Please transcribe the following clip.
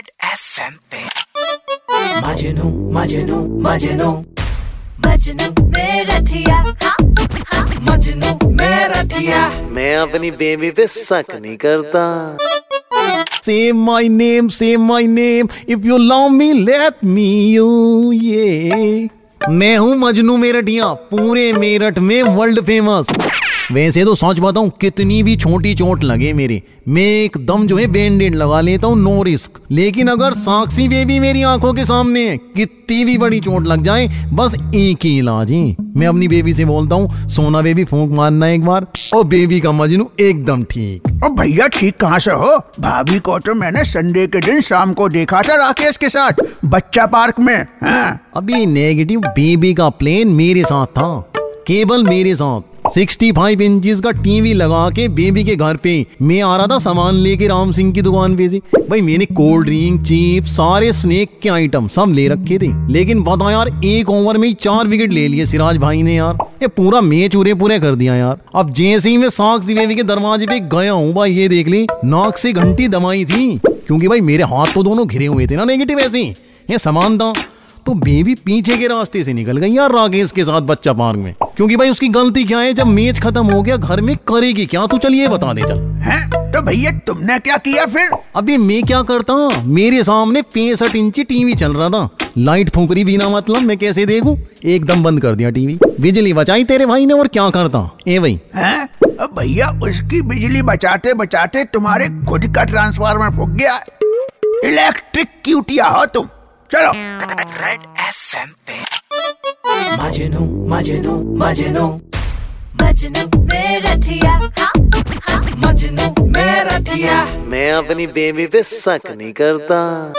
Red FM पे मजनू मजनू मजनू मजनू मेरा हाँ, हाँ। मजनू मैं अपनी बेबी पे शक नहीं करता Say my name, say my name. If you love me, let me you. Yeah. मैं हूँ मजनू मेरठिया पूरे मेरठ में वर्ल्ड फ़ेमस वैसे तो सोच बताऊँ कितनी भी छोटी चोट लगे मेरे मैं एकदम जो है बैंडेड लगा लेता हूँ नो रिस्क लेकिन अगर साक्षी बेबी मेरी आँखों के सामने है कितनी भी बड़ी चोट लग जाए बस एक ही इलाज है। मैं अपनी बेबी से बोलता हूँ सोना बेबी फूक मारना एक बार और बेबी का मजनू एकदम ठीक। और भैया ठीक कहाँ से हो? भाभी को तो मैंने संडे के दिन शाम को देखा था राकेश के साथ बच्चा पार्क में हाँ। अभी नेगेटिव बेबी का प्लेन मेरे साथ था केवल मेरे साथ। 65 इंचेस का टीवी लगा के बेबी के घर पे मैं आ रहा था सामान लेके राम सिंह की दुकान पे से। भाई, मैंने कोल्ड ड्रिंक चिप सारे स्नेक के आइटम सब ले रखे थे। लेकिन बता यार, एक ओवर में ही चार विकेट ले लिए सिराज भाई ने यार। ये पूरा मैच उरे पूरे कर दिया यार। अब जैसे ही मैं साक्षी बेबी के दरवाजे पे गया हूँ, भाई, ये देख ली, नाक से घंटी दमाई थी। क्योंकि भाई, मेरे हाथ तो दोनों घिरे हुए थे ना नेगेटिव ऐसे। ये सामान था। तो बेबी पीछे के रास्ते से निकल गई यार राकेश के साथ बच्चा पार्क में। क्योंकि भाई उसकी गलती क्या है? जब मैच खत्म हो गया घर में करेगी क्या? तू चलिए बता दे चल। हैं? तो भैया तुमने क्या किया फिर? अभी मैं क्या करता मेरे सामने पैंसठ इंची टीवी चल रहा था। लाइट फूकरी बिना मतलब मैं कैसे देखूँ? एकदम बंद कर दिया टीवी। बिजली बचाई तेरे भाई ने और क्या करता? ए भाई। हैं? अब भैया उसकी बिजली बचाते बचाते तुम्हारे खुद का ट्रांसफार्मर फूक गया इलेक्ट्रिक क्यूटिया हो तुम। चलो। रेड एफएम पे। मजनू मजनू मजनू। मजनू मेरा ठिया। हाँ, हाँ। मजनू मेरा ठिया। मैं अपनी बेबी पे शक नहीं करता।